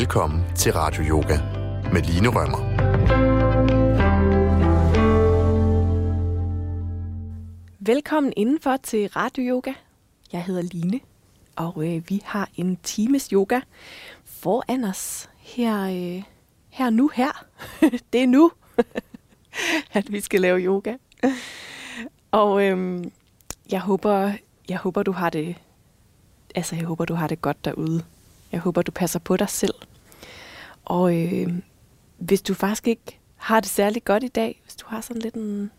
Velkommen til Radio Yoga med Line Rømmer. Velkommen indenfor til Radio Yoga. Jeg hedder Line, og øh, vi har en times yoga foran os her, øh, her nu her. det er nu, at vi skal lave yoga. Og øh, jeg håber, jeg håber, du har det altså, jeg håber, du har det godt derude. Jeg håber, du passer på dig selv. Og øh, hvis du faktisk ikke har det særlig godt i dag, hvis du har sådan lidt en,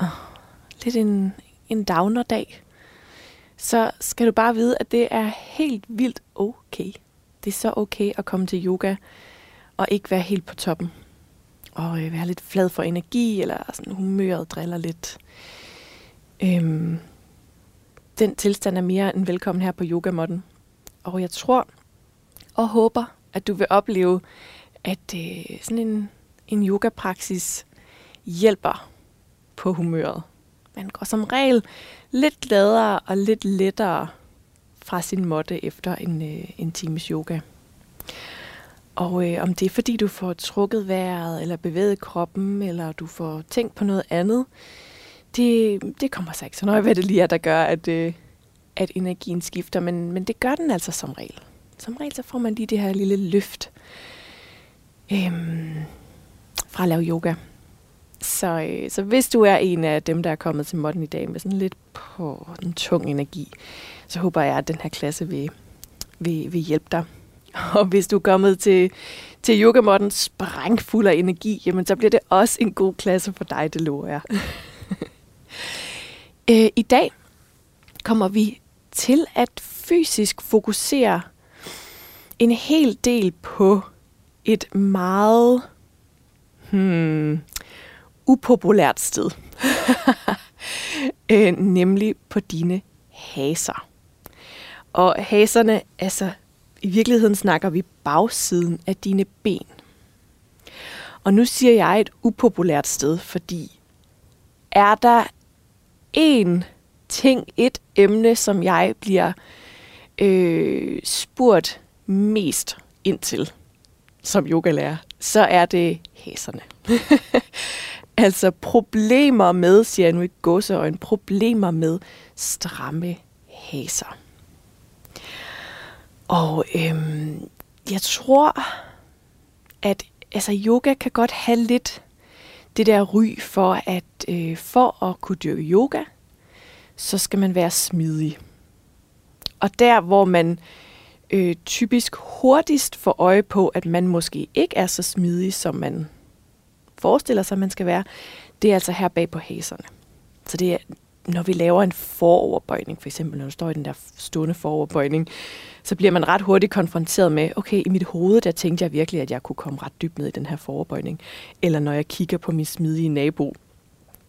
øh, lidt en, en downer-dag, så skal du bare vide, at det er helt vildt okay. Det er så okay at komme til yoga og ikke være helt på toppen. Og øh, være lidt flad for energi, eller sådan humøret driller lidt. Øhm, den tilstand er mere end velkommen her på yogamotten. Og jeg tror og håber, at du vil opleve, at øh, sådan en, en yogapraksis hjælper på humøret. Man går som regel lidt gladere og lidt lettere fra sin måtte efter en, øh, en times yoga. Og øh, om det er fordi, du får trukket vejret, eller bevæget kroppen, eller du får tænkt på noget andet, det, det kommer sig ikke så nøje, hvad det lige er, der gør, at, øh, at energien skifter, men, men det gør den altså som regel. Som regel så får man lige det her lille løft øhm, fra at lave yoga. Så, øh, så hvis du er en af dem, der er kommet til modden i dag med sådan lidt på en tung energi, så håber jeg, at den her klasse vil, vil, vil hjælpe dig. Og hvis du er kommet til, til yogamodden sprængfuld af energi, jamen så bliver det også en god klasse for dig, det lover jeg. øh, I dag kommer vi til at fysisk fokusere en hel del på et meget hmm, upopulært sted. øh, nemlig på dine haser. Og haserne, altså i virkeligheden snakker vi bagsiden af dine ben. Og nu siger jeg et upopulært sted, fordi er der en ting, et emne, som jeg bliver øh, spurgt mest ind til som yogalærer, så er det hæserne. altså problemer med, siger jeg nu i gåseøjne, problemer med stramme hæser. Og øhm, jeg tror, at altså, yoga kan godt have lidt det der ry for, at øh, for at kunne dyrke yoga, så skal man være smidig. Og der, hvor man øh, typisk hurtigst får øje på, at man måske ikke er så smidig, som man forestiller sig, man skal være, det er altså her bag på hæserne. Så det er, når vi laver en foroverbøjning, for eksempel når du står i den der stående foroverbøjning, så bliver man ret hurtigt konfronteret med, okay, i mit hoved, der tænkte jeg virkelig, at jeg kunne komme ret dybt ned i den her foroverbøjning. Eller når jeg kigger på min smidige nabo,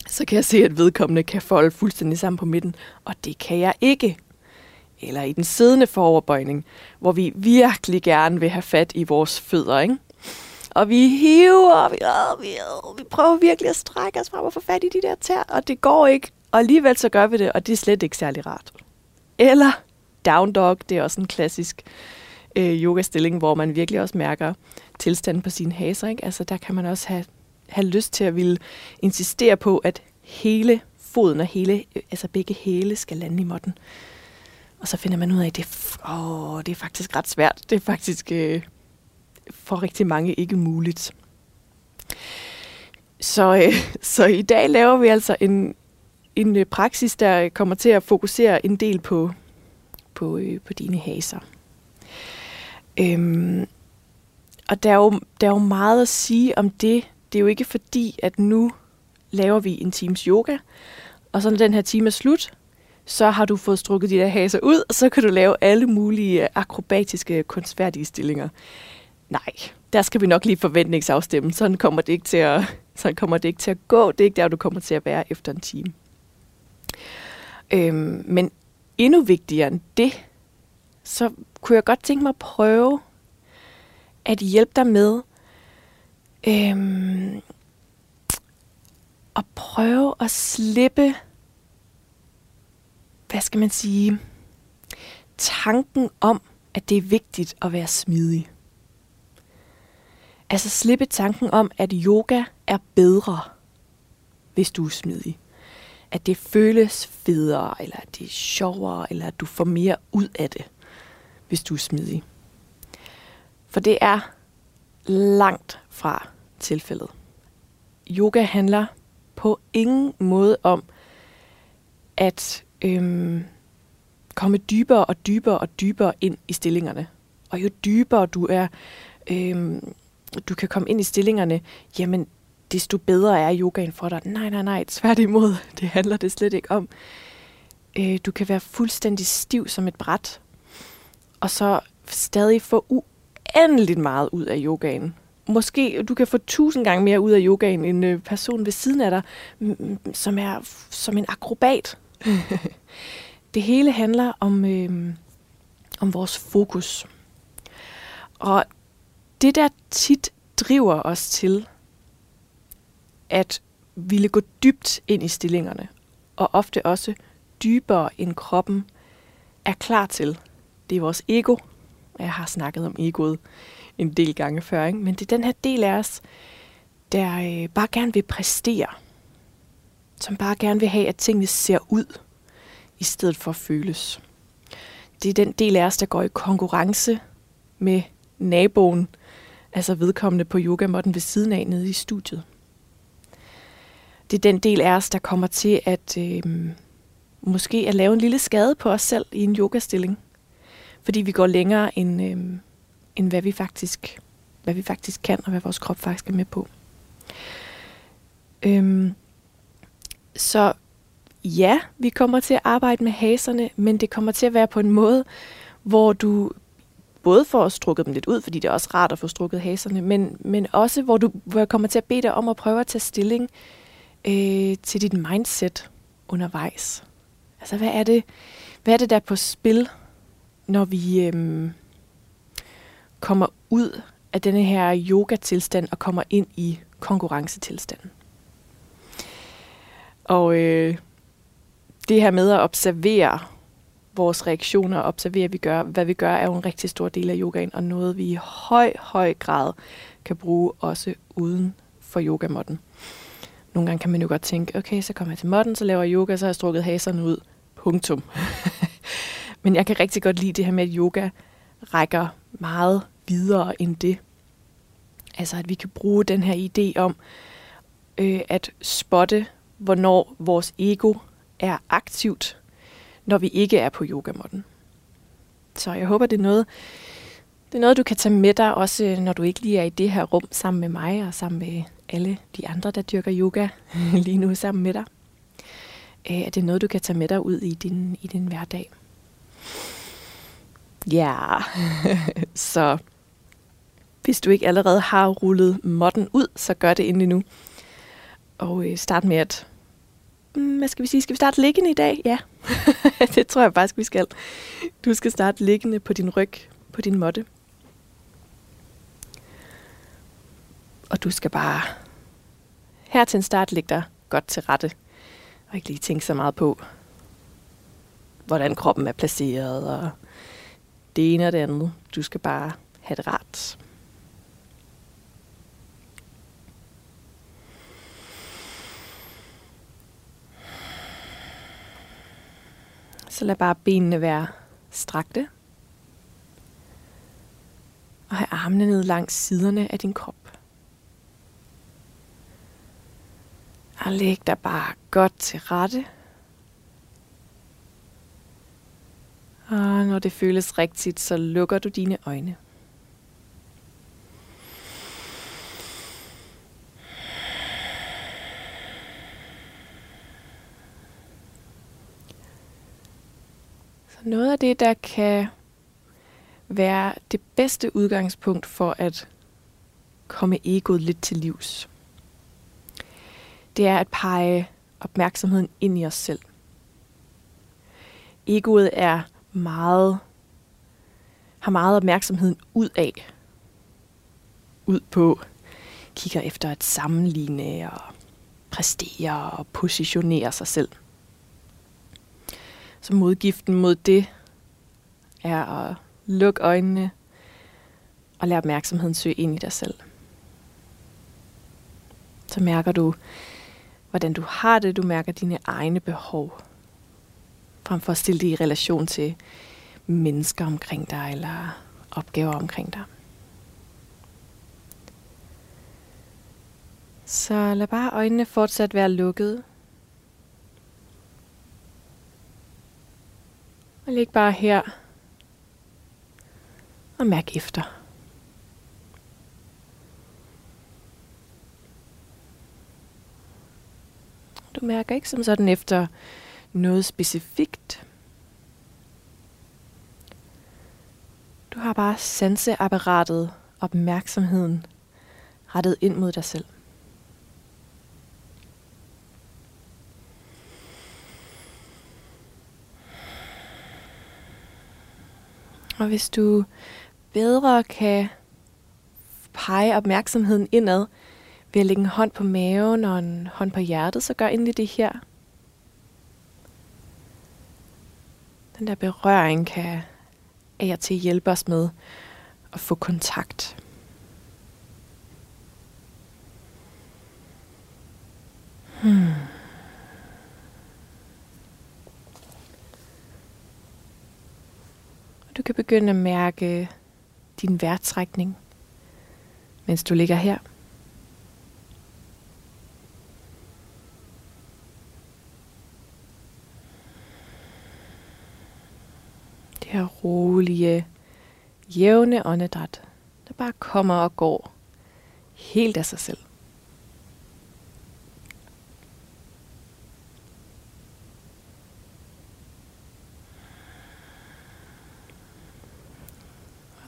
så kan jeg se, at vedkommende kan folde fuldstændig sammen på midten, og det kan jeg ikke. Eller i den siddende foroverbøjning, hvor vi virkelig gerne vil have fat i vores fødder, ikke? Og vi hiver, og vi, øh, vi, øh, vi prøver virkelig at strække os frem og få fat i de der tær, og det går ikke. Og alligevel så gør vi det, og det er slet ikke særlig rart. Eller down dog, det er også en klassisk øh, yogastilling, hvor man virkelig også mærker tilstanden på sine haser. Ikke? Altså der kan man også have have lyst til at ville insistere på, at hele foden og hele, altså begge hæle skal lande i måtten. Og så finder man ud af, at det, åh, det er faktisk ret svært. Det er faktisk øh, for rigtig mange ikke muligt. Så, øh, så i dag laver vi altså en, en øh, praksis, der kommer til at fokusere en del på, på, øh, på dine haser. Øhm, og der er, jo, der er jo meget at sige om det, det er jo ikke fordi, at nu laver vi en times yoga, og så når den her time er slut, så har du fået strukket de der haser ud, og så kan du lave alle mulige øh, akrobatiske, kunstfærdige stillinger. Nej, der skal vi nok lige forventningsafstemme. Sådan kommer det ikke til at, sådan kommer det ikke til at gå. Det er ikke der, du kommer til at være efter en time. Øhm, men endnu vigtigere end det, så kunne jeg godt tænke mig at prøve at hjælpe dig med øhm, at prøve at slippe, hvad skal man sige, tanken om, at det er vigtigt at være smidig. Altså slippe tanken om, at yoga er bedre, hvis du er smidig. At det føles federe, eller at det er sjovere, eller at du får mere ud af det, hvis du er smidig. For det er langt fra tilfældet. Yoga handler på ingen måde om at øhm, komme dybere og dybere og dybere ind i stillingerne. Og jo dybere du er, øhm, du kan komme ind i stillingerne, jamen desto bedre er yogaen for dig. Nej, nej, nej, tværtimod, det handler det slet ikke om. Øh, du kan være fuldstændig stiv som et bræt, og så stadig få uendeligt meget ud af yogaen. Måske du kan få tusind gange mere ud af yogaen end øh, personen ved siden af dig, som er som en akrobat. det hele handler om, øh, om vores fokus. Og det, der tit driver os til at ville gå dybt ind i stillingerne, og ofte også dybere end kroppen er klar til. Det er vores ego. Jeg har snakket om egoet en del gange før, ikke? men det er den her del af os, der øh, bare gerne vil præstere. Som bare gerne vil have, at tingene ser ud, i stedet for at føles. Det er den del af os, der går i konkurrence med naboen, altså vedkommende på yogamotten ved siden af nede i studiet. Det er den del af os, der kommer til at øh, måske at lave en lille skade på os selv i en yogastilling. Fordi vi går længere end, øh, end hvad, vi faktisk, hvad vi faktisk kan, og hvad vores krop faktisk er med på. Øhm, så ja, vi kommer til at arbejde med haserne, men det kommer til at være på en måde, hvor du både får strukket dem lidt ud, fordi det er også rart at få strukket haserne, men, men også hvor du hvor jeg kommer til at bede dig om at prøve at tage stilling øh, til dit mindset undervejs. Altså, hvad er det, hvad er det der er på spil, når vi øh, kommer ud af denne her yoga-tilstand og kommer ind i konkurrencetilstanden? Og øh, det her med at observere vores reaktioner og observere, vi gør, hvad vi gør, er jo en rigtig stor del af yogaen, og noget vi i høj, høj grad kan bruge også uden for yogamotten. Nogle gange kan man jo godt tænke, okay, så kommer jeg til modden, så laver jeg yoga, så har jeg strukket haserne ud. Punktum. Men jeg kan rigtig godt lide det her med, at yoga rækker meget videre end det. Altså, at vi kan bruge den her idé om øh, at spotte, hvornår vores ego er aktivt, når vi ikke er på yogamotten. Så jeg håber, det er noget, det er noget, du kan tage med dig, også øh, når du ikke lige er i det her rum sammen med mig og sammen med alle de andre, der dyrker yoga lige nu sammen med dig. Øh, er det noget, du kan tage med dig ud i din, i din hverdag? Ja, så hvis du ikke allerede har rullet modden ud, så gør det endelig nu. Og øh, start med at Mm, hvad skal vi sige? Skal vi starte liggende i dag? Ja, det tror jeg faktisk, vi skal. Du skal starte liggende på din ryg, på din måtte. Og du skal bare her til en start ligge dig godt til rette. Og ikke lige tænke så meget på, hvordan kroppen er placeret og det ene og det andet. Du skal bare have det rart. Så lad bare benene være strakte. Og have armene ned langs siderne af din krop. Og læg dig bare godt til rette. Og når det føles rigtigt, så lukker du dine øjne. Noget af det, der kan være det bedste udgangspunkt for at komme egoet lidt til livs, det er at pege opmærksomheden ind i os selv. Egoet er meget, har meget opmærksomheden ud af. Ud på, kigger efter at sammenligne og præstere og positionere sig selv. Så modgiften mod det er at lukke øjnene og lade opmærksomheden søge ind i dig selv. Så mærker du, hvordan du har det. Du mærker dine egne behov. Frem for at stille det i relation til mennesker omkring dig, eller opgaver omkring dig. Så lad bare øjnene fortsat være lukkede. Og ligge bare her og mærk efter. Du mærker ikke som sådan efter noget specifikt. Du har bare sanseapparatet, opmærksomheden rettet ind mod dig selv. Og hvis du bedre kan pege opmærksomheden indad ved at lægge en hånd på maven og en hånd på hjertet, så gør endelig det her. Den der berøring kan af og til hjælpe os med at få kontakt. Hmm. Du kan begynde at mærke din vejrtrækning, mens du ligger her. Det her rolige, jævne åndedræt, der bare kommer og går helt af sig selv.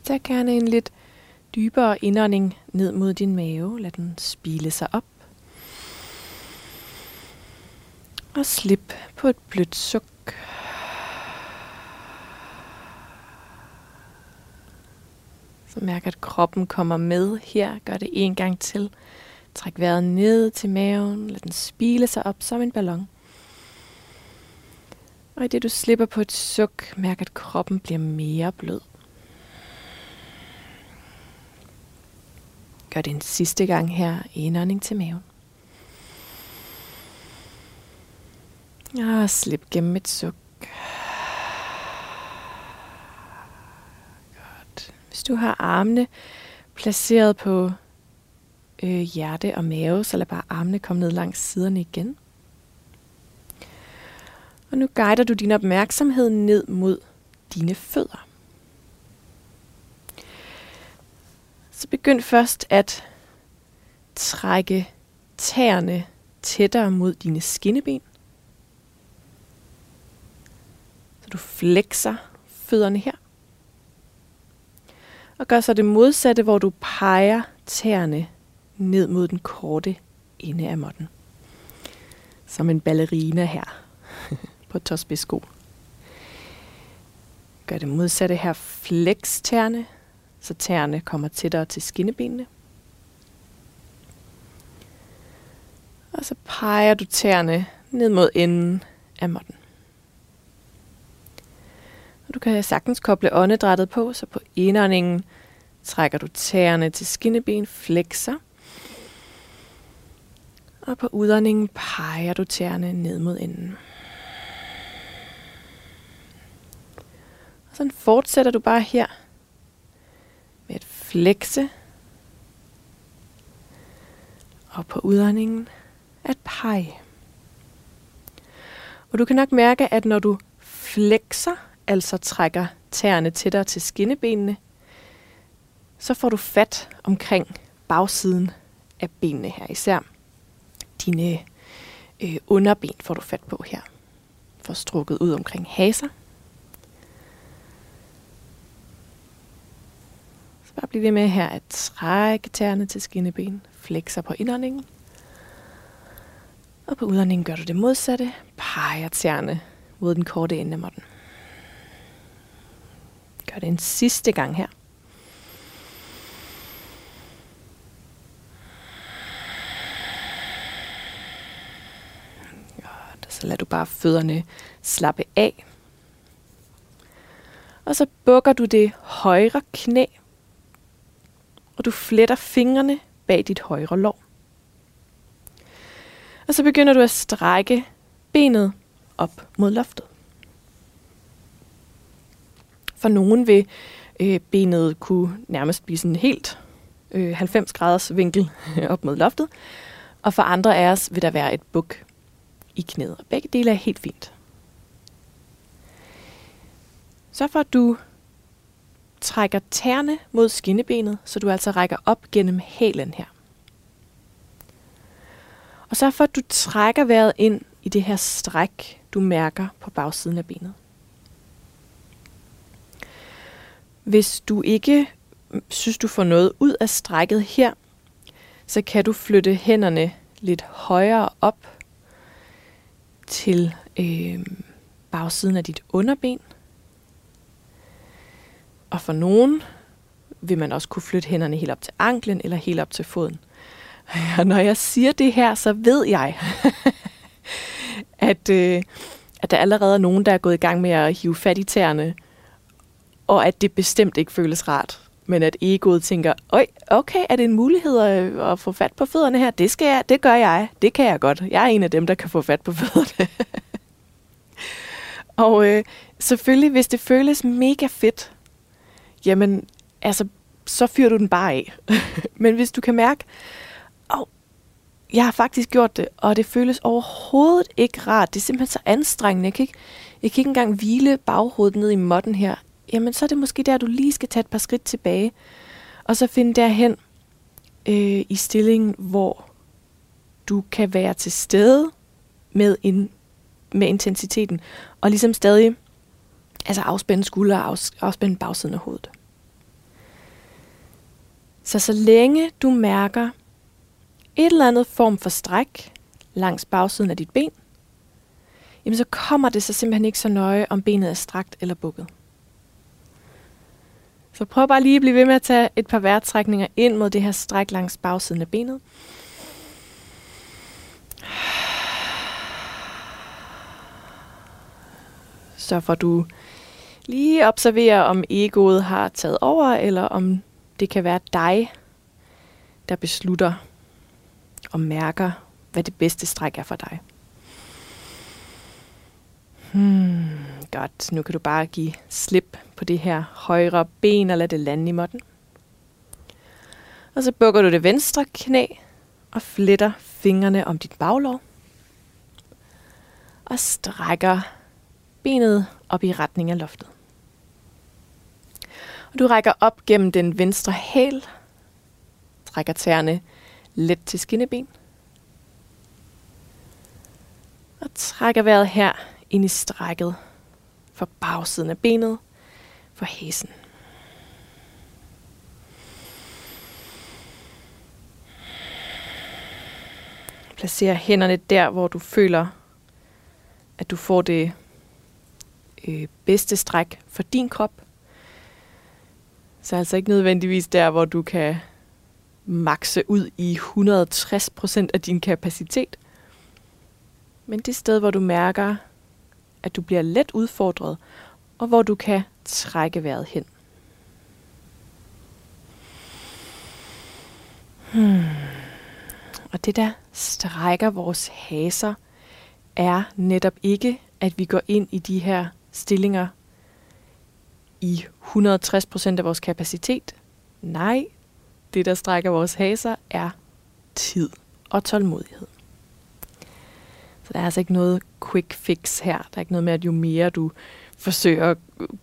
Tag gerne en lidt dybere indånding ned mod din mave. Lad den spile sig op. Og slip på et blødt suk. Så mærk, at kroppen kommer med her. Gør det en gang til. Træk vejret ned til maven. Lad den spile sig op som en ballon. Og i det du slipper på et suk, mærk, at kroppen bliver mere blød. Gør det en sidste gang her. Indånding til maven. Og slip gennem et suk. Godt. Hvis du har armene placeret på øh, hjerte og mave, så lad bare armene komme ned langs siderne igen. Og nu guider du din opmærksomhed ned mod dine fødder. Så begynd først at trække tæerne tættere mod dine skinneben. Så du flexer fødderne her. Og gør så det modsatte, hvor du peger tæerne ned mod den korte ende af måtten. Som en ballerina her på tåspidsko. Gør det modsatte her. Flex tæerne så tæerne kommer tættere til skinnebenene. Og så peger du tæerne ned mod enden af måtten. Og du kan sagtens koble åndedrættet på, så på indåndingen trækker du tæerne til skinneben, flexer. Og på udåndingen peger du tæerne ned mod enden. Og så fortsætter du bare her med at flekse. Og på udåndingen at pege. Og du kan nok mærke, at når du flexer, altså trækker tæerne tættere til skinnebenene, så får du fat omkring bagsiden af benene her. Især dine øh, underben får du fat på her. Får strukket ud omkring haser. Bare bliv ved med her at trække tæerne til skinneben. Flexer på indåndingen. Og på udåndingen gør du det modsatte. Peger tæerne mod den korte ende af måtten. Gør det en sidste gang her. Godt, så lader du bare fødderne slappe af. Og så bukker du det højre knæ og du fletter fingrene bag dit højre lår. Og så begynder du at strække benet op mod loftet. For nogen vil øh, benet kunne nærmest blive sådan helt øh, 90 graders vinkel op mod loftet. Og for andre af os vil der være et buk i knæet. Begge dele er helt fint. Så for at du trækker tærne mod skinnebenet, så du altså rækker op gennem hælen her. Og så for at du trækker vejret ind i det her stræk, du mærker på bagsiden af benet. Hvis du ikke synes, du får noget ud af strækket her, så kan du flytte hænderne lidt højere op til øh, bagsiden af dit underben. Og for nogen vil man også kunne flytte hænderne helt op til anklen eller helt op til foden. Og når jeg siger det her, så ved jeg, at, øh, at der allerede er nogen, der er gået i gang med at hive fat i tæerne, og at det bestemt ikke føles rart. Men at egoet tænker, Øj, okay, er det en mulighed at, at få fat på fødderne her? Det, skal jeg, det gør jeg. Det kan jeg godt. Jeg er en af dem, der kan få fat på fødderne. og øh, selvfølgelig, hvis det føles mega fedt, jamen, altså, så fyrer du den bare af. Men hvis du kan mærke, oh, jeg har faktisk gjort det, og det føles overhovedet ikke rart. Det er simpelthen så anstrengende. Jeg kan ikke, jeg kan ikke engang hvile baghovedet ned i modden her. Jamen, så er det måske der, du lige skal tage et par skridt tilbage, og så finde derhen øh, i stillingen, hvor du kan være til stede med, in, med intensiteten, og ligesom stadig altså afspænde skuldre og afspænde bagsiden af hovedet. Så så længe du mærker et eller andet form for stræk langs bagsiden af dit ben, jamen så kommer det så simpelthen ikke så nøje, om benet er strakt eller bukket. Så prøv bare lige at blive ved med at tage et par vejrtrækninger ind mod det her stræk langs bagsiden af benet. Så får du lige observere, om egoet har taget over, eller om det kan være dig, der beslutter og mærker, hvad det bedste stræk er for dig. Hmm, godt. Nu kan du bare give slip på det her højre ben og lade det lande i måtten. Og så bukker du det venstre knæ og fletter fingrene om dit baglov. Og strækker benet op i retning af loftet. Og du rækker op gennem den venstre hæl. Trækker tæerne let til skinneben. Og trækker vejret her ind i strækket for bagsiden af benet, for hæsen. Placer hænderne der, hvor du føler, at du får det øh, bedste stræk for din krop. Så altså ikke nødvendigvis der, hvor du kan makse ud i 160% af din kapacitet. Men det sted, hvor du mærker, at du bliver let udfordret, og hvor du kan trække vejret hen. Hmm. Og det, der strækker vores haser, er netop ikke, at vi går ind i de her stillinger i 160% af vores kapacitet. Nej, det, der strækker vores haser, er tid og tålmodighed. Så der er altså ikke noget quick fix her. Der er ikke noget med, at jo mere du forsøger at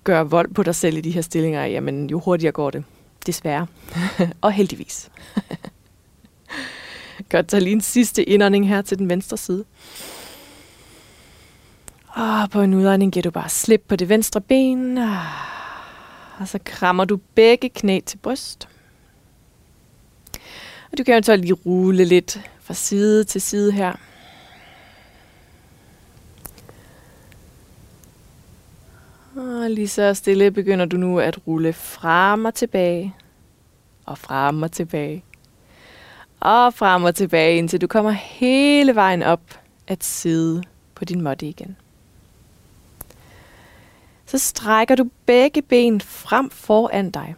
gøre vold på dig selv i de her stillinger, jamen jo hurtigere går det. Desværre. og heldigvis. Godt, tage lige en sidste indånding her til den venstre side. Og på en udånding giver du bare slip på det venstre ben. Og så krammer du begge knæ til bryst. Og du kan eventuelt lige rulle lidt fra side til side her. Og lige så stille begynder du nu at rulle frem og tilbage. Og frem og tilbage. Og frem og tilbage, indtil du kommer hele vejen op at sidde på din måtte igen. Så strækker du begge ben frem foran dig.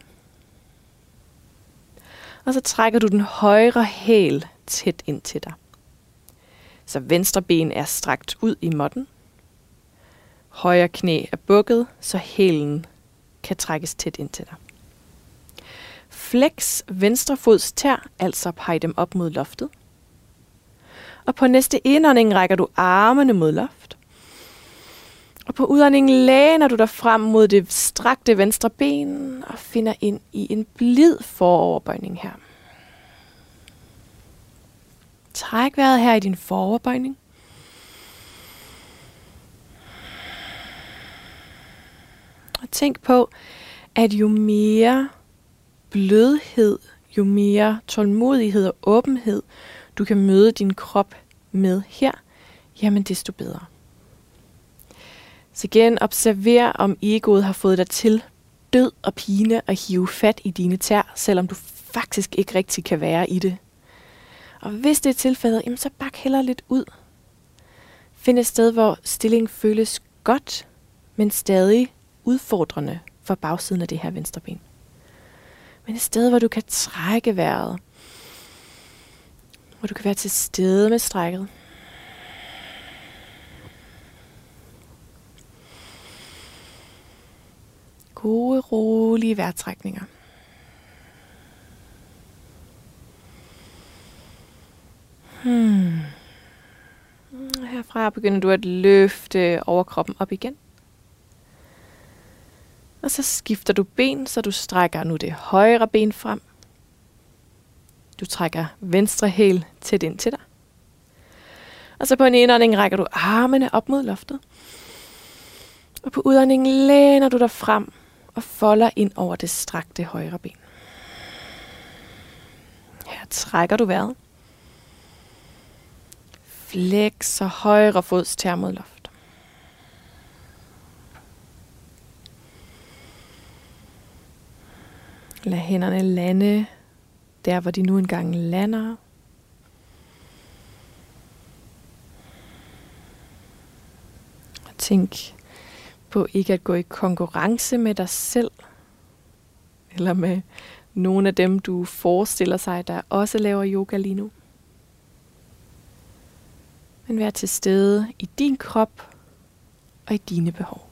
Og så trækker du den højre hæl tæt ind til dig. Så venstre ben er strakt ud i måtten. Højre knæ er bukket, så hælen kan trækkes tæt ind til dig. Flex venstre fods tær, altså peg dem op mod loftet. Og på næste indånding rækker du armene mod loft. Og på udåndingen læner du dig frem mod det strakte venstre ben og finder ind i en blid foroverbøjning her. Træk vejret her i din foroverbøjning. Og tænk på, at jo mere blødhed, jo mere tålmodighed og åbenhed, du kan møde din krop med her, jamen desto bedre. Så igen, observer om egoet har fået dig til død og pine at hive fat i dine tær, selvom du faktisk ikke rigtig kan være i det. Og hvis det er tilfældet, jamen så bak heller lidt ud. Find et sted, hvor stillingen føles godt, men stadig udfordrende for bagsiden af det her venstre ben. Men et sted, hvor du kan trække vejret. Hvor du kan være til stede med strækket. Gode, rolige vejrtrækninger. Hmm. Herfra begynder du at løfte overkroppen op igen. Og så skifter du ben, så du strækker nu det højre ben frem. Du trækker venstre hæl tæt ind til dig. Og så på en indånding rækker du armene op mod loftet. Og på udåndingen læner du dig frem og folder ind over det strakte højre ben. Her trækker du vejret. Flexer højre fods tær mod loft. Lad hænderne lande der, hvor de nu engang lander. Tænk på ikke at gå i konkurrence med dig selv, eller med nogle af dem, du forestiller sig, der også laver yoga lige nu. Men vær til stede i din krop og i dine behov.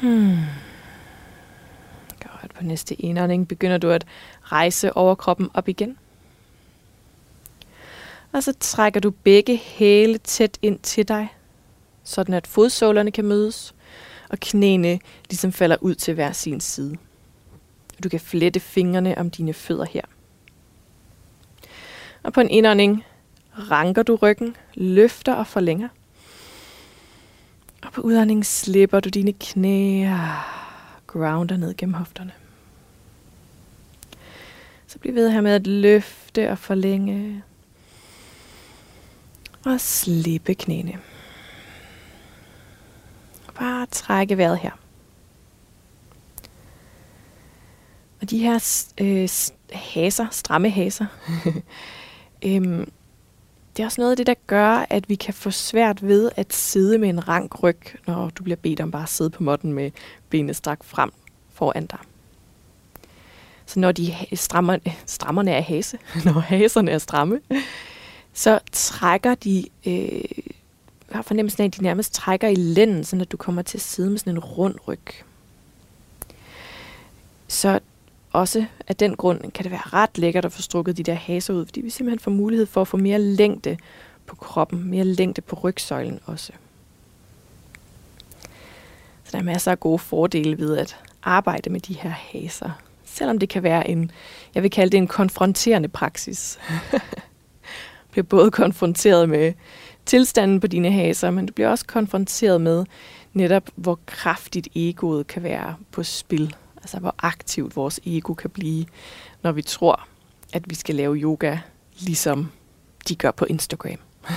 Hmm. Godt. På næste indånding begynder du at rejse overkroppen op igen. Og så trækker du begge hæle tæt ind til dig, sådan at fodsålerne kan mødes, og knæene ligesom falder ud til hver sin side. Du kan flette fingrene om dine fødder her. Og på en indånding ranker du ryggen, løfter og forlænger. Og på udåndingen slipper du dine knæ og grounder ned gennem hofterne. Så bliv ved her med at løfte og forlænge. Og slippe knæene. Bare trække vejret her. Og de her øh, haser, stramme haser, øhm, det er også noget af det, der gør, at vi kan få svært ved at sidde med en rank ryg, når du bliver bedt om bare at sidde på måtten med benene strakt frem foran dig. Så når de strammer, strammerne er hase, når haserne er stramme, så trækker de øh, har fornemmelsen af, at de nærmest trækker i lænden, så at du kommer til at sidde med sådan en rund ryg. Så også af den grund kan det være ret lækkert at få strukket de der haser ud, fordi vi simpelthen får mulighed for at få mere længde på kroppen, mere længde på rygsøjlen også. Så der er masser af gode fordele ved at arbejde med de her haser. Selvom det kan være en, jeg vil kalde det en konfronterende praksis. bliver både konfronteret med tilstanden på dine haser, men du bliver også konfronteret med netop, hvor kraftigt egoet kan være på spil. Altså, hvor aktivt vores ego kan blive, når vi tror, at vi skal lave yoga, ligesom de gør på Instagram.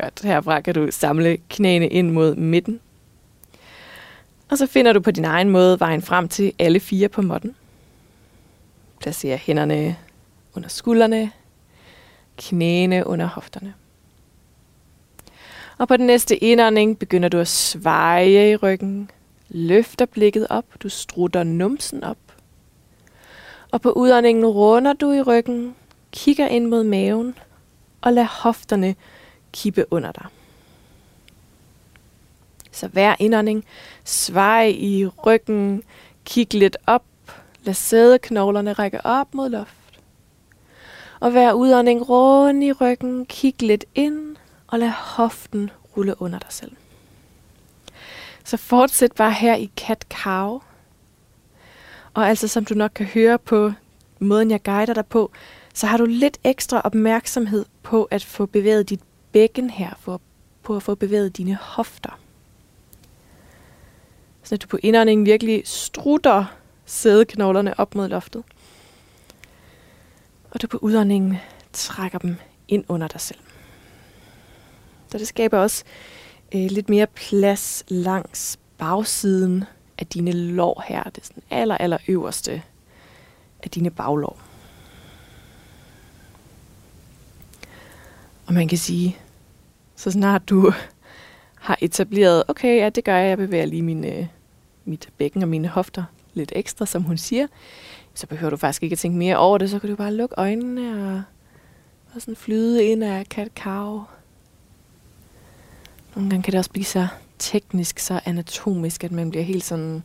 Godt, herfra kan du samle knæene ind mod midten. Og så finder du på din egen måde vejen frem til alle fire på måtten. Placer hænderne under skuldrene, knæene under hofterne. Og på den næste indånding begynder du at sveje i ryggen, løfter blikket op, du strutter numsen op. Og på udåndingen runder du i ryggen, kigger ind mod maven og lad hofterne kippe under dig. Så hver indånding, svej i ryggen, kig lidt op, lad sædeknoglerne række op mod loft. Og hver udånding rundt i ryggen, kig lidt ind og lad hoften rulle under dig selv. Så fortsæt bare her i cat-cow. Og altså som du nok kan høre på måden, jeg guider dig på, så har du lidt ekstra opmærksomhed på at få bevæget dit bækken her, for, på at få bevæget dine hofter. Så at du på indåndingen virkelig strutter sædeknoglerne op mod loftet. Og du på udåndingen trækker dem ind under dig selv. Så det skaber også øh, lidt mere plads langs bagsiden af dine lår her. Det er sådan aller, aller øverste af dine baglår. Og man kan sige, så snart du har etableret, okay, ja, det gør jeg, jeg bevæger lige mine, øh, mit bækken og mine hofter lidt ekstra, som hun siger, så behøver du faktisk ikke at tænke mere over det, så kan du bare lukke øjnene og, og sådan flyde ind af kat-cow. Nogle gange kan det også blive så teknisk, så anatomisk, at man bliver helt sådan,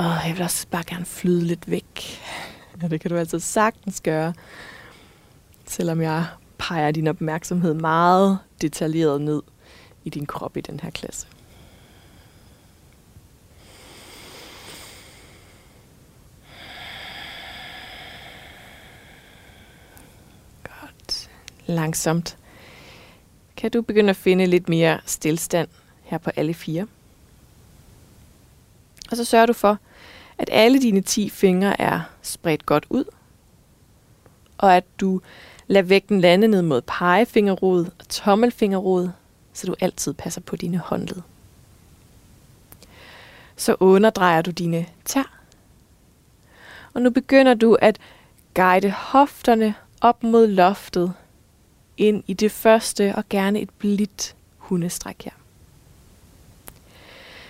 åh, jeg vil også bare gerne flyde lidt væk. Ja, det kan du altid sagtens gøre. Selvom jeg peger din opmærksomhed meget detaljeret ned i din krop i den her klasse. Godt. Langsomt kan du begynde at finde lidt mere stillstand her på alle fire. Og så sørger du for, at alle dine 10 fingre er spredt godt ud, og at du lader vægten lande ned mod pegefingerrod og tommelfingerrod, så du altid passer på dine håndled. Så underdrejer du dine tær. Og nu begynder du at guide hofterne op mod loftet ind i det første og gerne et blidt hundestræk her.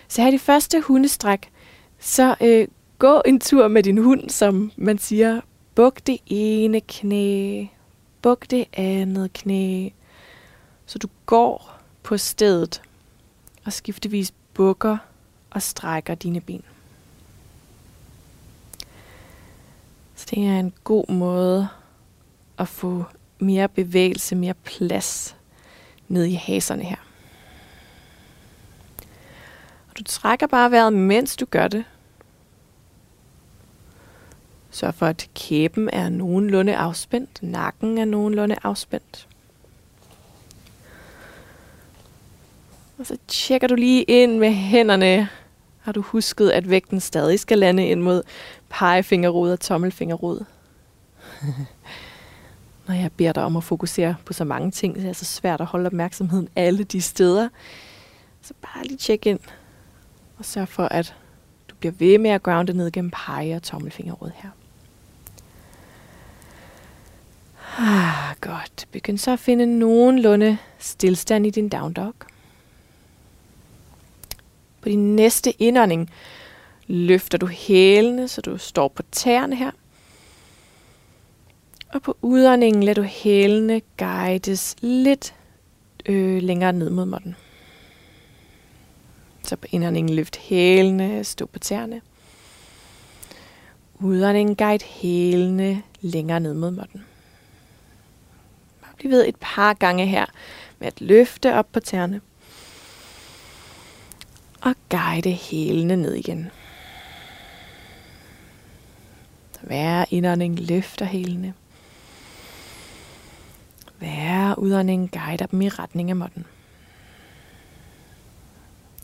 Så her i det første hundestræk, så øh, gå en tur med din hund, som man siger, buk det ene knæ, buk det andet knæ. Så du går på stedet og skiftevis bukker og strækker dine ben. Så det er en god måde at få mere bevægelse, mere plads ned i haserne her. Og du trækker bare vejret, mens du gør det. Sørg for, at kæben er nogenlunde afspændt, nakken er nogenlunde afspændt. Og så tjekker du lige ind med hænderne. Har du husket, at vægten stadig skal lande ind mod pegefingerrod og tommelfingerrod? Når jeg beder dig om at fokusere på så mange ting, så er det så svært at holde opmærksomheden alle de steder. Så bare lige tjek ind og sørg for, at du bliver ved med at grounde ned gennem pege- og tommelfingerråd her. Ah, godt. Begynd så at finde nogenlunde stillstand i din down dog. På din næste indånding løfter du hælene, så du står på tæerne her. Og på udåndingen lader du hælene guides lidt øh, længere ned mod måtten. Så på indåndingen løft hælene, stå på tæerne. Udåndingen guide hælene længere ned mod måtten. Bliv ved et par gange her med at løfte op på tæerne. Og guide hælene ned igen. Hver indånding løfter hælene. Hver udånding guider dem i retning af måtten.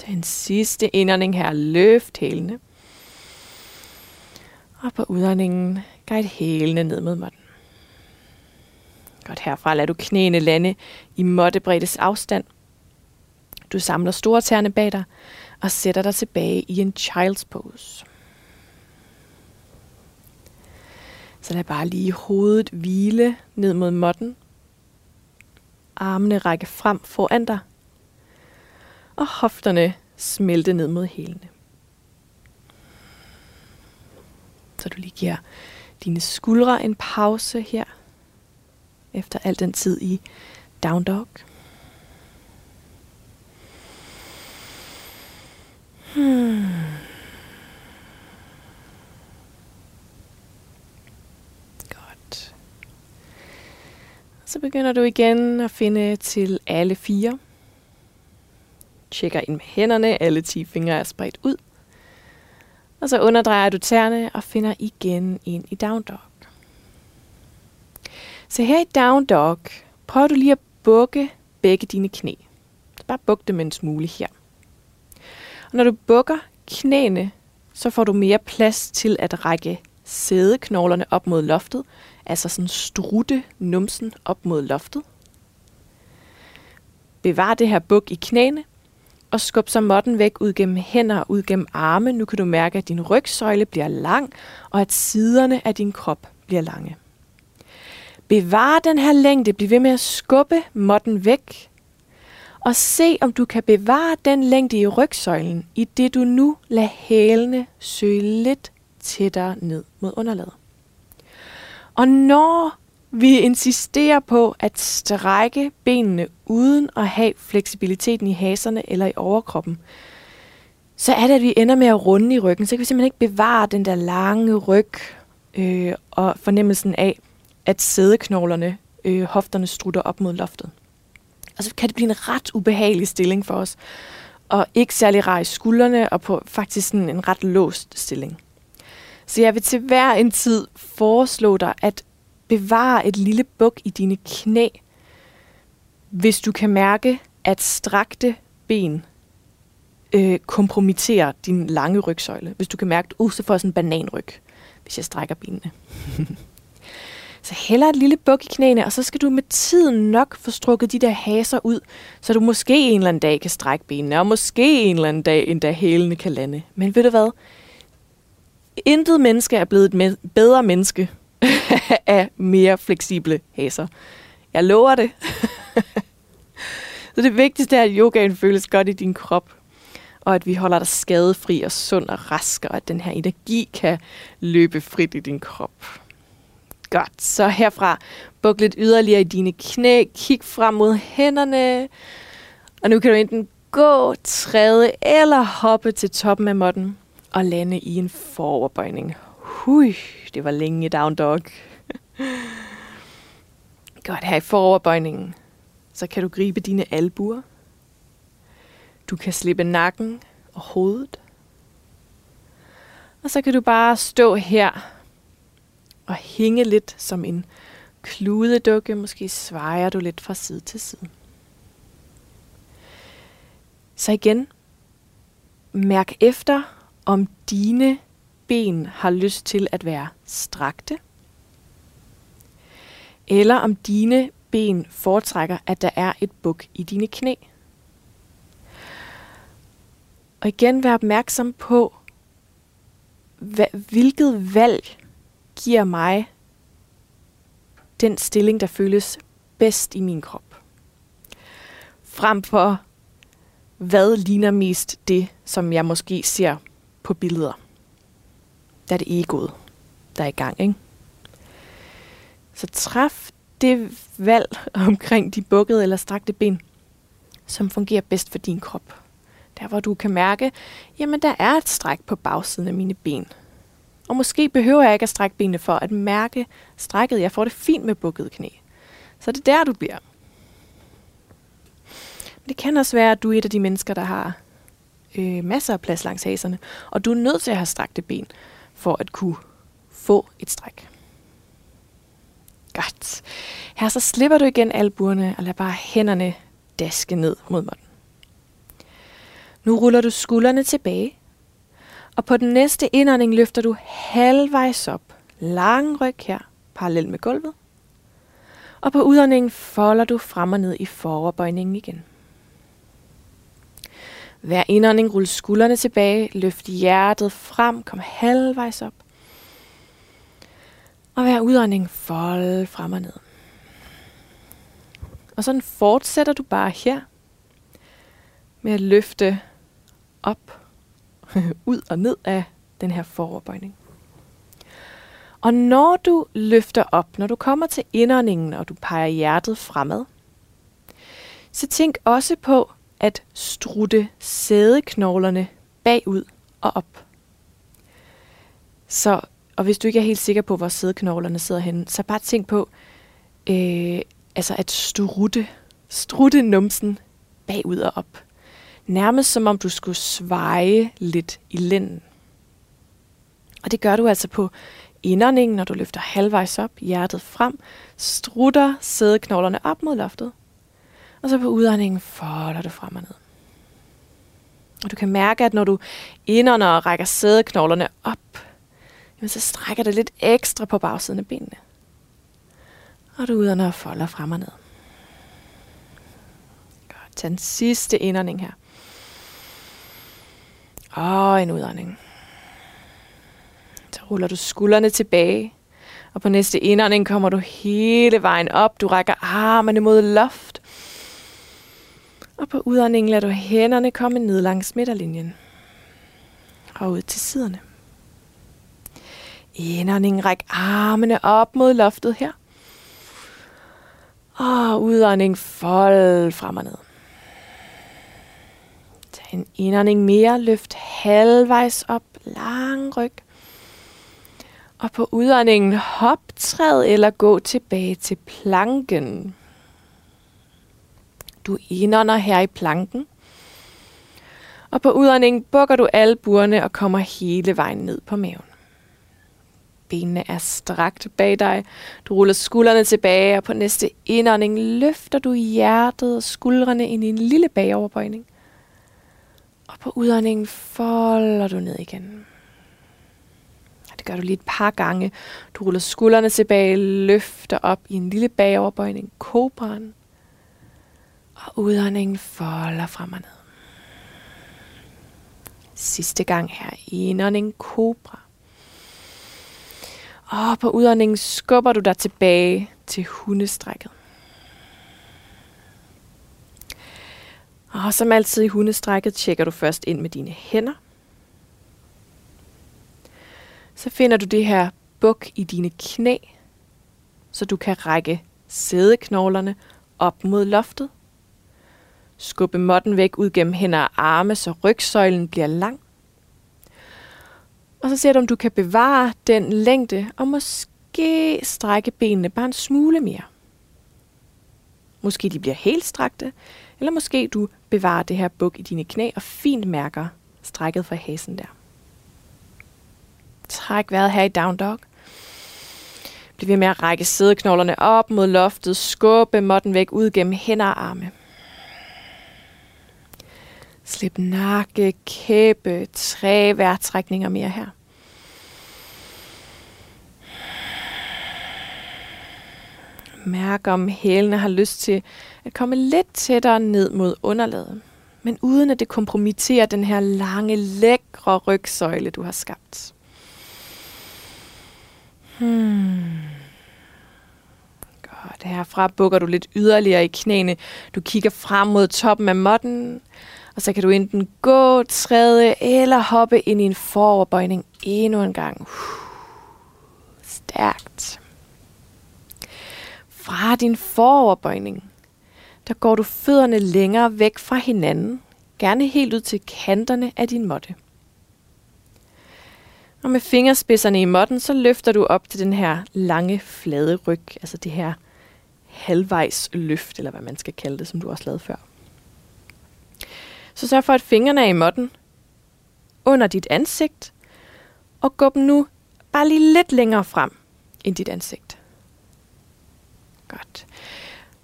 Den sidste indånding her, løft hælene. Og på udåndingen, guide hælene ned mod måtten. Godt herfra lader du knæene lande i måttebreddes afstand. Du samler store tæerne bag dig og sætter dig tilbage i en child's pose. Så lad bare lige hovedet hvile ned mod måtten. Armene række frem foran dig. Og hofterne smelte ned mod hælene. Så du lige giver dine skuldre en pause her, efter al den tid i down dog. Hmm. Godt. Så begynder du igen at finde til alle fire. Tjekker ind med hænderne, alle 10 fingre er spredt ud. Og så underdrejer du tæerne og finder igen ind i down dog. Så her i down dog, prøver du lige at bukke begge dine knæ. Så bare buk dem en smule her. Og når du bukker knæene, så får du mere plads til at række sædeknoglerne op mod loftet, altså sådan strutte numsen op mod loftet. Bevar det her buk i knæene, og skub så måtten væk ud gennem hænder og ud gennem arme. Nu kan du mærke, at din rygsøjle bliver lang, og at siderne af din krop bliver lange. Bevar den her længde, bliv ved med at skubbe måtten væk, og se om du kan bevare den længde i rygsøjlen, i det du nu lader hælene søge lidt tættere ned mod underlaget. Og når vi insisterer på at strække benene uden at have fleksibiliteten i haserne eller i overkroppen, så er det, at vi ender med at runde i ryggen. Så kan vi simpelthen ikke bevare den der lange ryg øh, og fornemmelsen af, at sædeknoglerne, øh, hofterne strutter op mod loftet. Og så kan det blive en ret ubehagelig stilling for os, og ikke særlig rar i skuldrene, og på faktisk sådan en ret låst stilling. Så jeg vil til hver en tid foreslå dig at bevare et lille buk i dine knæ, hvis du kan mærke, at strakte ben øh, kompromitterer din lange rygsøjle. Hvis du kan mærke, at uh, så får jeg sådan en bananryg, hvis jeg strækker benene. så heller et lille buk i knæene, og så skal du med tiden nok få strukket de der haser ud, så du måske en eller anden dag kan strække benene, og måske en eller anden dag endda hælene kan lande. Men ved du hvad? Intet menneske er blevet et bedre menneske af mere fleksible haser. Jeg lover det. så det vigtigste er, at yogaen føles godt i din krop, og at vi holder dig skadefri og sund og rask, og at den her energi kan løbe frit i din krop. Godt, så herfra buk lidt yderligere i dine knæ, kig frem mod hænderne, og nu kan du enten gå, træde eller hoppe til toppen af måtten og lande i en foroverbøjning. Hui, det var længe down dog. Godt, her i foroverbøjningen, så kan du gribe dine albuer. Du kan slippe nakken og hovedet. Og så kan du bare stå her og hænge lidt som en kludedukke. Måske svejer du lidt fra side til side. Så igen, mærk efter, om dine ben har lyst til at være strakte, eller om dine ben foretrækker, at der er et buk i dine knæ. Og igen vær opmærksom på, hvilket valg giver mig den stilling, der føles bedst i min krop. Frem for, hvad ligner mest det, som jeg måske ser på billeder der er det egoet, der er i gang. Ikke? Så træf det valg omkring de bukkede eller strakte ben, som fungerer bedst for din krop. Der hvor du kan mærke, jamen der er et stræk på bagsiden af mine ben. Og måske behøver jeg ikke at strække benene for at mærke strækket. Jeg får det fint med bukket knæ. Så det er der, du bliver. Men det kan også være, at du er et af de mennesker, der har øh, masser af plads langs haserne, og du er nødt til at have strakte ben for at kunne få et stræk. Godt. Her så slipper du igen albuerne og lad bare hænderne daske ned mod måtten. Nu ruller du skuldrene tilbage, og på den næste indånding løfter du halvvejs op, lang ryg her, parallelt med gulvet. Og på udåndingen folder du frem og ned i foroverbøjningen igen. Hver indånding rulle skuldrene tilbage, løft hjertet frem, kom halvvejs op. Og hver udånding fold frem og ned. Og sådan fortsætter du bare her med at løfte op, ud og ned af den her foroverbøjning. Og når du løfter op, når du kommer til indåndingen, og du peger hjertet fremad, så tænk også på at strutte sædeknoglerne bagud og op. Så, og hvis du ikke er helt sikker på, hvor sædeknoglerne sidder henne, så bare tænk på øh, altså at strutte, strutte numsen bagud og op. Nærmest som om du skulle sveje lidt i lænden. Og det gør du altså på indåndingen, når du løfter halvvejs op, hjertet frem, strutter sædeknoglerne op mod loftet. Og så på udåndingen folder du frem og ned. Og du kan mærke, at når du indånder og rækker sædeknoglerne op, jamen så strækker det lidt ekstra på bagsiden af benene. Og du udånder og folder frem og ned. Godt. Tag den sidste indånding her. Og en udånding. Så ruller du skuldrene tilbage. Og på næste indånding kommer du hele vejen op. Du rækker armene mod loft. Og på udåndingen lader du hænderne komme ned langs midterlinjen. Og ud til siderne. Indånding, ræk armene op mod loftet her. Og udånding, fold frem og ned. Tag en indånding mere, løft halvvejs op, lang ryg. Og på udåndingen hop, træd eller gå tilbage til planken. Du indånder her i planken. Og på udåndingen bukker du albuerne og kommer hele vejen ned på maven. Benene er strakt bag dig. Du ruller skuldrene tilbage, og på næste indånding løfter du hjertet og skuldrene ind i en lille bagoverbøjning. Og på udåndingen folder du ned igen. Det gør du lige et par gange. Du ruller skuldrene tilbage, løfter op i en lille bagoverbøjning, kobraen. Og udåndingen folder frem og ned. Sidste gang her. Indånding, kobra. Og på udåndingen skubber du dig tilbage til hundestrækket. Og som altid i hundestrækket tjekker du først ind med dine hænder. Så finder du det her buk i dine knæ, så du kan række sædeknoglerne op mod loftet. Skubbe måtten væk ud gennem hænder og arme, så rygsøjlen bliver lang. Og så ser du, om du kan bevare den længde, og måske strække benene bare en smule mere. Måske de bliver helt strakte, eller måske du bevarer det her buk i dine knæ og fint mærker strækket fra hasen der. Træk vejret her i down dog. Bliv ved med at række sædeknoglerne op mod loftet, skubbe måtten væk ud gennem hænder og arme. Slip nakke, kæbe, tre vejrtrækninger mere her. Mærk om hælene har lyst til at komme lidt tættere ned mod underlaget, men uden at det kompromitterer den her lange, lækre rygsøjle, du har skabt. Hmm. Godt. Herfra bukker du lidt yderligere i knæene. Du kigger frem mod toppen af måtten, og så kan du enten gå, træde eller hoppe ind i en foroverbøjning endnu en gang. Stærkt. Fra din foroverbøjning, der går du fødderne længere væk fra hinanden, gerne helt ud til kanterne af din måtte. Og med fingerspidserne i måtten, så løfter du op til den her lange, flade ryg, altså det her halvvejs løft, eller hvad man skal kalde det, som du også lavede før. Så sørg for, at fingrene er i måtten under dit ansigt, og gå dem nu bare lige lidt længere frem end dit ansigt. Godt.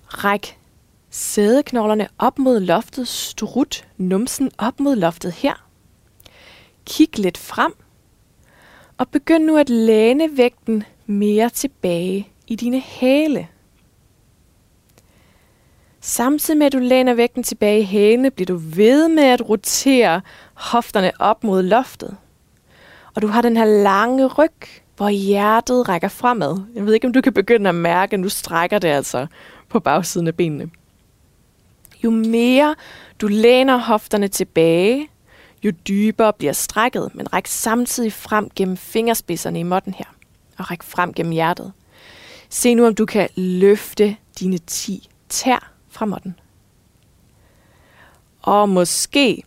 Ræk sædeknoglerne op mod loftet, strut numsen op mod loftet her. Kig lidt frem, og begynd nu at læne vægten mere tilbage i dine hæle. Samtidig med at du læner vægten tilbage i hælene, bliver du ved med at rotere hofterne op mod loftet. Og du har den her lange ryg, hvor hjertet rækker fremad. Jeg ved ikke, om du kan begynde at mærke, at nu strækker det altså på bagsiden af benene. Jo mere du læner hofterne tilbage, jo dybere bliver strækket, men ræk samtidig frem gennem fingerspidserne i måtten her. og ræk frem gennem hjertet. Se nu, om du kan løfte dine 10 tær fra måtten. Og måske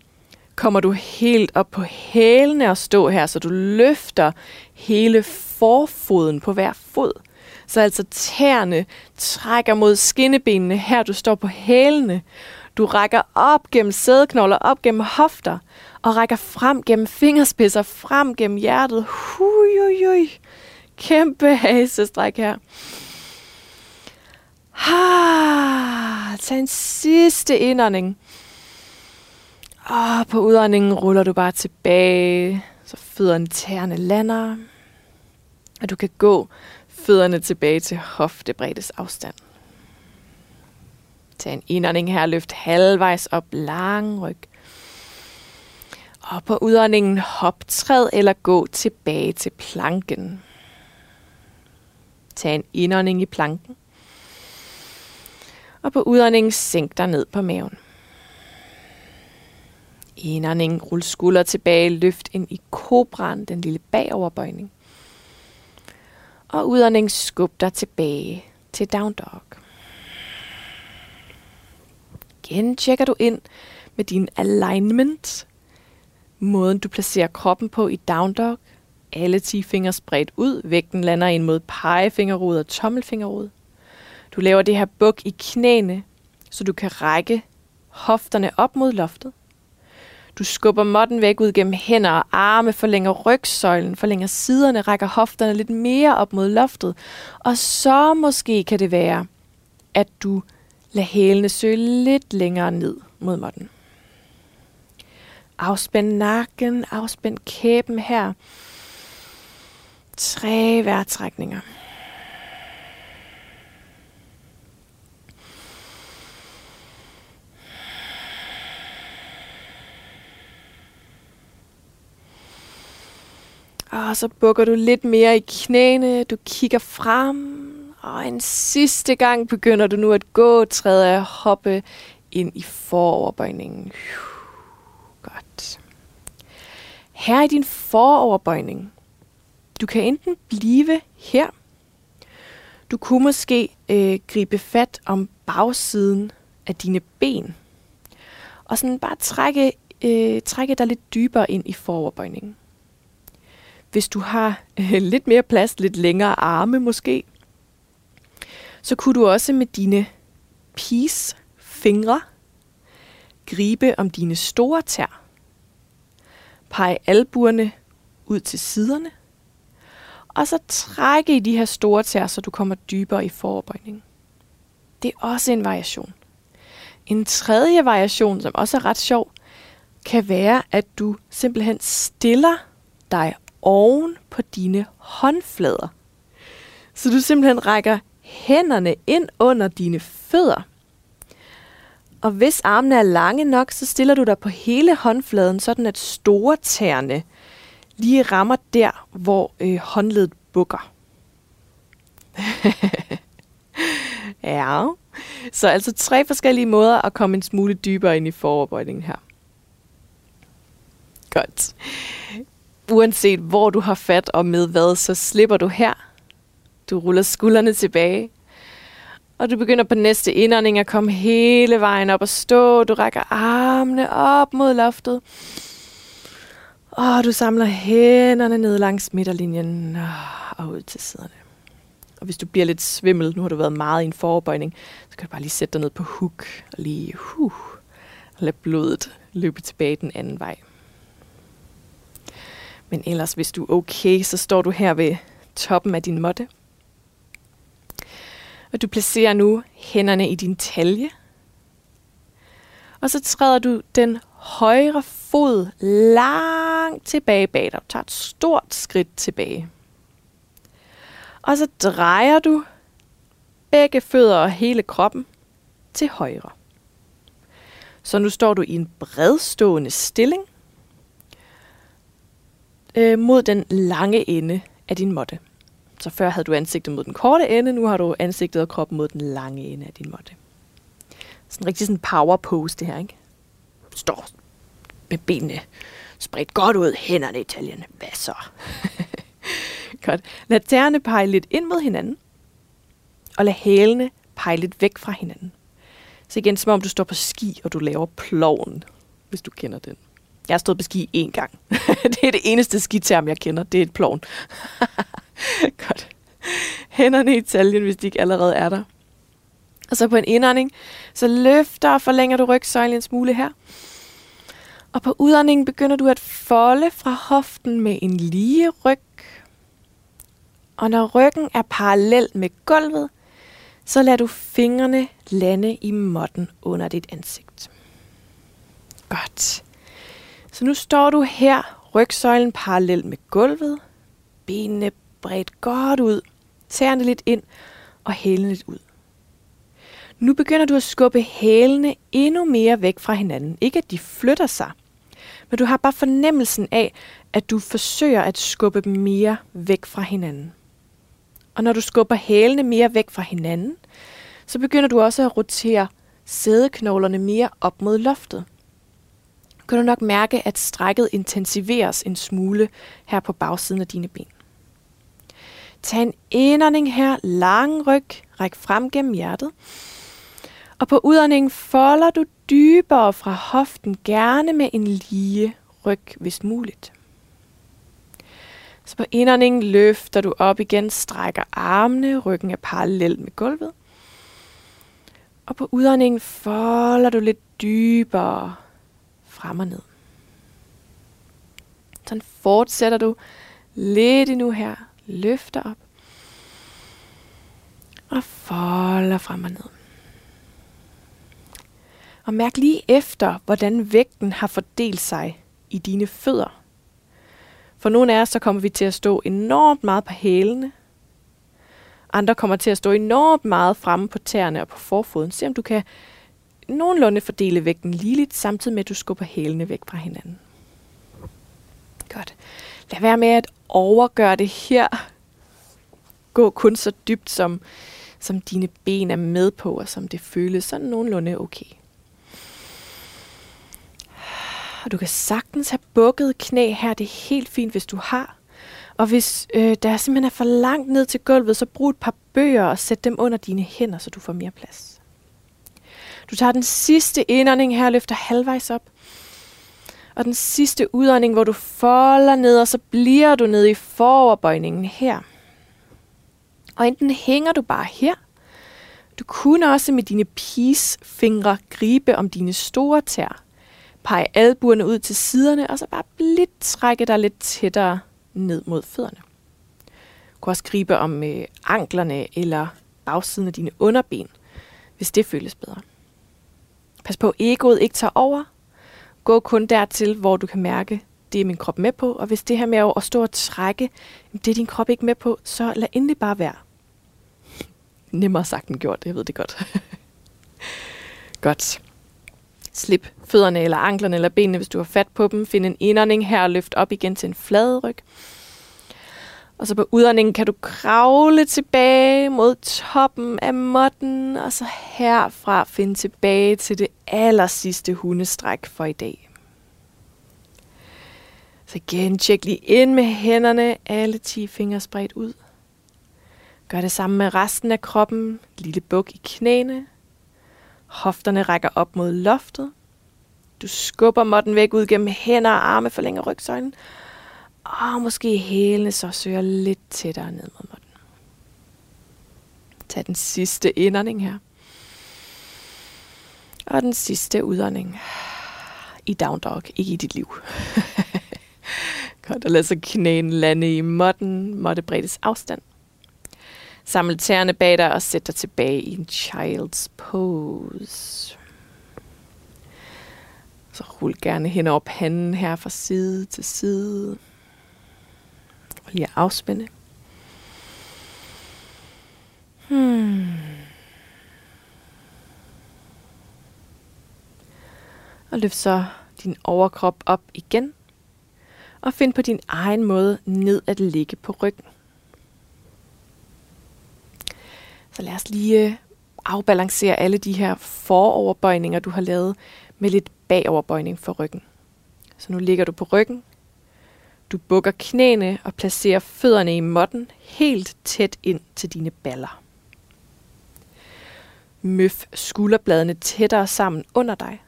kommer du helt op på hælene og stå her, så du løfter hele forfoden på hver fod. Så altså tæerne trækker mod skinnebenene her, du står på hælene. Du rækker op gennem sædeknogler, op gennem hofter, og rækker frem gennem fingerspidser, frem gennem hjertet. Hui, hui, hui. Kæmpe hasestræk her. Ah, tag en sidste indånding. Og på udåndingen ruller du bare tilbage, så fødderne tæerne lander. Og du kan gå fødderne tilbage til hoftebreddes afstand. Tag en indånding her, løft halvvejs op, lang ryg. Og på udåndingen hop, træd eller gå tilbage til planken. Tag en indånding i planken. Og på udåndingen sænk dig ned på maven. Indånding, rul skulder tilbage, løft ind i kobran, den lille bagoverbøjning. Og udånding, skub dig tilbage til down dog. Igen tjekker du ind med din alignment, måden du placerer kroppen på i down dog. Alle 10 fingre spredt ud, vægten lander ind mod pegefingerrod og tommelfingerrod. Du laver det her buk i knæene, så du kan række hofterne op mod loftet. Du skubber måtten væk ud gennem hænder og arme, forlænger rygsøjlen, forlænger siderne, rækker hofterne lidt mere op mod loftet. Og så måske kan det være, at du lader hælene søge lidt længere ned mod måtten. Afspænd nakken, afspænd kæben her. Tre vejrtrækninger. Og så bukker du lidt mere i knæene, du kigger frem, og en sidste gang begynder du nu at gå, træde og hoppe ind i foroverbøjningen. Godt. Her i din foroverbøjning, du kan enten blive her, du kunne måske øh, gribe fat om bagsiden af dine ben, og sådan bare trække, øh, trække dig lidt dybere ind i foroverbøjningen. Hvis du har øh, lidt mere plads, lidt længere arme måske, så kunne du også med dine peace fingre gribe om dine store tær. Pege albuerne ud til siderne. Og så trække i de her store tær, så du kommer dybere i forbøjningen. Det er også en variation. En tredje variation, som også er ret sjov, kan være, at du simpelthen stiller dig oven på dine håndflader. Så du simpelthen rækker hænderne ind under dine fødder. Og hvis armene er lange nok, så stiller du dig på hele håndfladen, sådan at store tæerne lige rammer der, hvor øh, håndledet bukker. ja, så altså tre forskellige måder at komme en smule dybere ind i foroverbøjningen her. Godt uanset hvor du har fat og med hvad, så slipper du her. Du ruller skuldrene tilbage. Og du begynder på næste indånding at komme hele vejen op og stå. Du rækker armene op mod loftet. Og du samler hænderne ned langs midterlinjen ah, og ud til siderne. Og hvis du bliver lidt svimmel, nu har du været meget i en forbøjning, så kan du bare lige sætte dig ned på huk og lige huh, og lade blodet løbe tilbage den anden vej. Men ellers, hvis du er okay, så står du her ved toppen af din måtte. Og du placerer nu hænderne i din talje. Og så træder du den højre fod langt tilbage bag dig. Du tager et stort skridt tilbage. Og så drejer du begge fødder og hele kroppen til højre. Så nu står du i en bredstående stilling øh, mod den lange ende af din måtte. Så før havde du ansigtet mod den korte ende, nu har du ansigtet og kroppen mod den lange ende af din måtte. Sådan rigtig sådan power pose det her, ikke? Står med benene spredt godt ud, hænderne i taljen. Hvad så? Godt. Lad tæerne pege lidt ind mod hinanden. Og lad hælene pege lidt væk fra hinanden. Så igen, som om du står på ski, og du laver ploven, hvis du kender den. Jeg har stået på ski én gang. det er det eneste skiterm, jeg kender. Det er et ploven. Godt. Hænderne i taljen, hvis de ikke allerede er der. Og så på en indånding, så løfter og forlænger du rygsøjlen en smule her. Og på udåndingen begynder du at folde fra hoften med en lige ryg. Og når ryggen er parallel med gulvet, så lader du fingrene lande i måtten under dit ansigt. Godt. Så nu står du her, rygsøjlen parallel med gulvet, benene bredt godt ud, tæerne lidt ind og hælene lidt ud. Nu begynder du at skubbe hælene endnu mere væk fra hinanden. Ikke at de flytter sig, men du har bare fornemmelsen af, at du forsøger at skubbe dem mere væk fra hinanden. Og når du skubber hælene mere væk fra hinanden, så begynder du også at rotere sædeknoglerne mere op mod loftet. Kan du nok mærke, at strækket intensiveres en smule her på bagsiden af dine ben. Tag en indånding her, lang ryg, ræk frem gennem hjertet. Og på udåndingen folder du dybere fra hoften, gerne med en lige ryg, hvis muligt. Så på indåndingen løfter du op igen, strækker armene, ryggen er parallel med gulvet. Og på udåndingen folder du lidt dybere rammer ned. Sådan fortsætter du lidt endnu her. Løfter op. Og folder frem og ned. Og mærk lige efter, hvordan vægten har fordelt sig i dine fødder. For nogle af os, så kommer vi til at stå enormt meget på hælene. Andre kommer til at stå enormt meget fremme på tæerne og på forfoden. Se om du kan nogenlunde fordele vægten ligeligt, samtidig med at du skubber hælene væk fra hinanden. Godt. Lad være med at overgøre det her. Gå kun så dybt, som, som dine ben er med på, og som det føles sådan nogenlunde okay. Og du kan sagtens have bukket knæ her. Det er helt fint, hvis du har. Og hvis øh, der simpelthen er for langt ned til gulvet, så brug et par bøger og sæt dem under dine hænder, så du får mere plads. Du tager den sidste indånding her og løfter halvvejs op. Og den sidste udånding, hvor du folder ned, og så bliver du nede i foroverbøjningen her. Og enten hænger du bare her, du kunne også med dine peace-fingre gribe om dine store tær. Pege albuerne ud til siderne, og så bare blidt trække dig lidt tættere ned mod fødderne. Du kan også gribe om øh, anklerne eller bagsiden af dine underben, hvis det føles bedre. Pas på, at egoet ikke tager over. Gå kun dertil, hvor du kan mærke, det er min krop med på, og hvis det her med at stå og trække, det er din krop ikke med på, så lad endelig bare være. Nemmere sagt end gjort, jeg ved det godt. godt. Slip fødderne eller anklerne eller benene, hvis du har fat på dem. Find en indånding her og løft op igen til en flad ryg. Og så på udåndingen kan du kravle tilbage mod toppen af måtten, og så herfra finde tilbage til det aller sidste hundestræk for i dag. Så igen, tjek lige ind med hænderne, alle 10 fingre spredt ud. Gør det samme med resten af kroppen, lille buk i knæene. Hofterne rækker op mod loftet. Du skubber måtten væk ud gennem hænder og arme, forlænger rygsøjlen. Og måske hælene så søger lidt tættere ned mod måtten. Tag den sidste indånding her. Og den sidste udånding i down dog, ikke i dit liv. Godt, og lad så knæene lande i måtten, måtte bredes afstand. Samle tæerne bag dig og sæt dig tilbage i en child's pose. Så rul gerne hen over panden her fra side til side. Og lige at afspænde. Hmm. Og løft så din overkrop op igen. Og find på din egen måde ned at ligge på ryggen. Så lad os lige øh, afbalancere alle de her foroverbøjninger, du har lavet, med lidt bagoverbøjning for ryggen. Så nu ligger du på ryggen. Du bukker knæene og placerer fødderne i måtten helt tæt ind til dine baller. Møf skulderbladene tættere sammen under dig.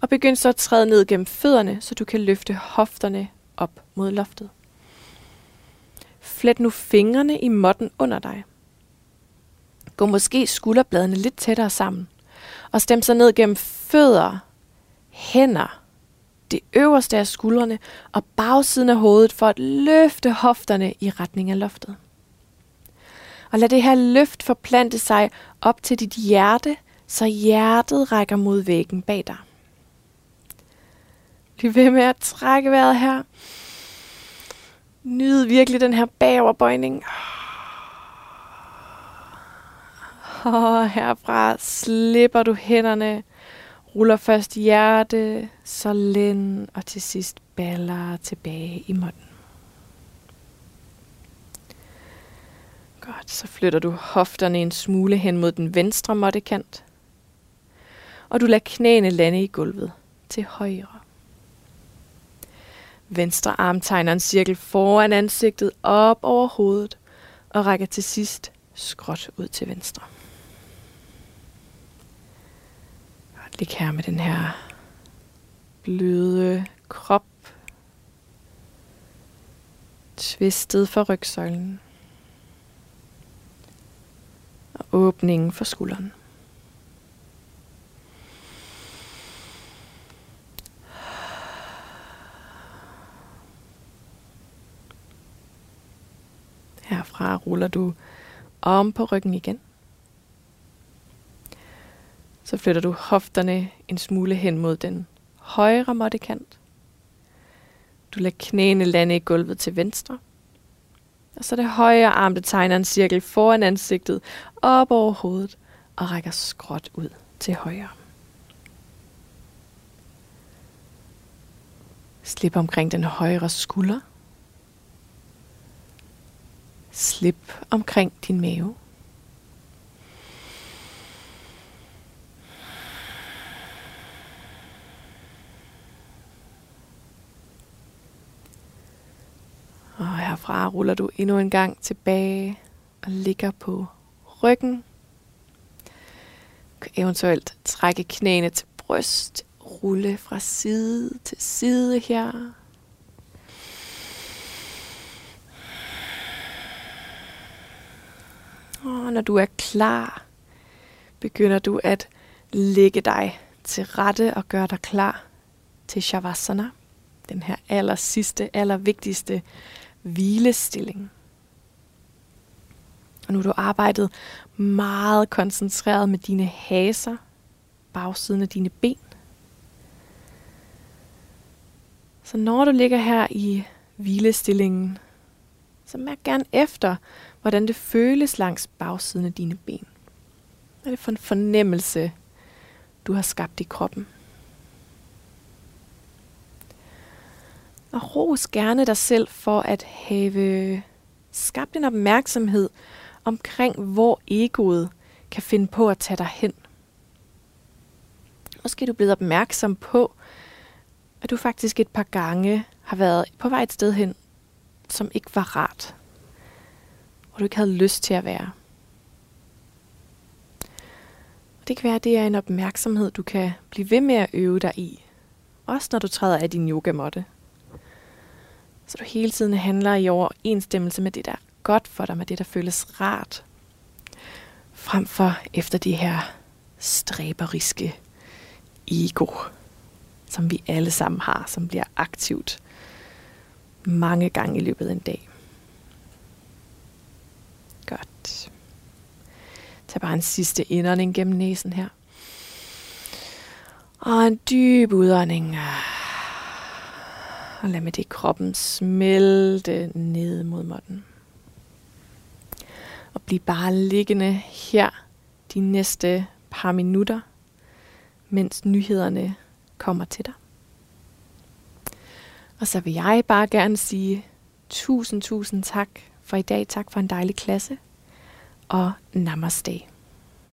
Og begynd så at træde ned gennem fødderne, så du kan løfte hofterne op mod loftet. Flet nu fingrene i måtten under dig. Gå måske skulderbladene lidt tættere sammen. Og stem så ned gennem fødder, hænder, det øverste af skuldrene og bagsiden af hovedet for at løfte hofterne i retning af loftet. Og lad det her løft forplante sig op til dit hjerte, så hjertet rækker mod væggen bag dig. Bliv ved med at trække vejret her. Nyd virkelig den her bagoverbøjning. Og herfra slipper du hænderne, ruller først hjerte, så lænd og til sidst baller tilbage i munden. Godt, så flytter du hofterne en smule hen mod den venstre måttekant. Og du lader knæene lande i gulvet til højre. Venstre arm tegner en cirkel foran ansigtet op over hovedet og rækker til sidst skråt ud til venstre. Ligge her med den her bløde krop. Tvistet for rygsøjlen. Og åbningen for skulderen. Herfra ruller du om på ryggen igen. Så flytter du hofterne en smule hen mod den højre måttekant. Du lader knæene lande i gulvet til venstre. Og så det højre arm, der tegner en cirkel foran ansigtet, op over hovedet og rækker skråt ud til højre. Slip omkring den højre skulder. Slip omkring din mave. Og herfra ruller du endnu en gang tilbage og ligger på ryggen. Du kan eventuelt trække knæene til bryst, rulle fra side til side her. Og når du er klar, begynder du at lægge dig til rette og gøre dig klar til Shavasana. Den her aller sidste, aller vigtigste hvilestilling. Og nu har du arbejdet meget koncentreret med dine haser, bagsiden af dine ben. Så når du ligger her i hvilestillingen, så mærk gerne efter, hvordan det føles langs bagsiden af dine ben. Hvad er det for en fornemmelse, du har skabt i kroppen? Og ros gerne dig selv for at have skabt en opmærksomhed omkring, hvor egoet kan finde på at tage dig hen. Måske er du blevet opmærksom på, at du faktisk et par gange har været på vej et sted hen, som ikke var rart. Hvor du ikke havde lyst til at være. Og Det kan være, at det er en opmærksomhed, du kan blive ved med at øve dig i. Også når du træder af din yogamåtte. Så du hele tiden handler i overensstemmelse med det, der er godt for dig, med det, der føles rart. Frem for efter de her stræberiske ego, som vi alle sammen har, som bliver aktivt mange gange i løbet af en dag. Godt. Tag bare en sidste indånding gennem næsen her. Og en dyb udånding. Og lad med det kroppen smelte ned mod måtten. Og bliv bare liggende her de næste par minutter, mens nyhederne kommer til dig. Og så vil jeg bare gerne sige tusind, tusind tak for i dag. Tak for en dejlig klasse. Og namaste.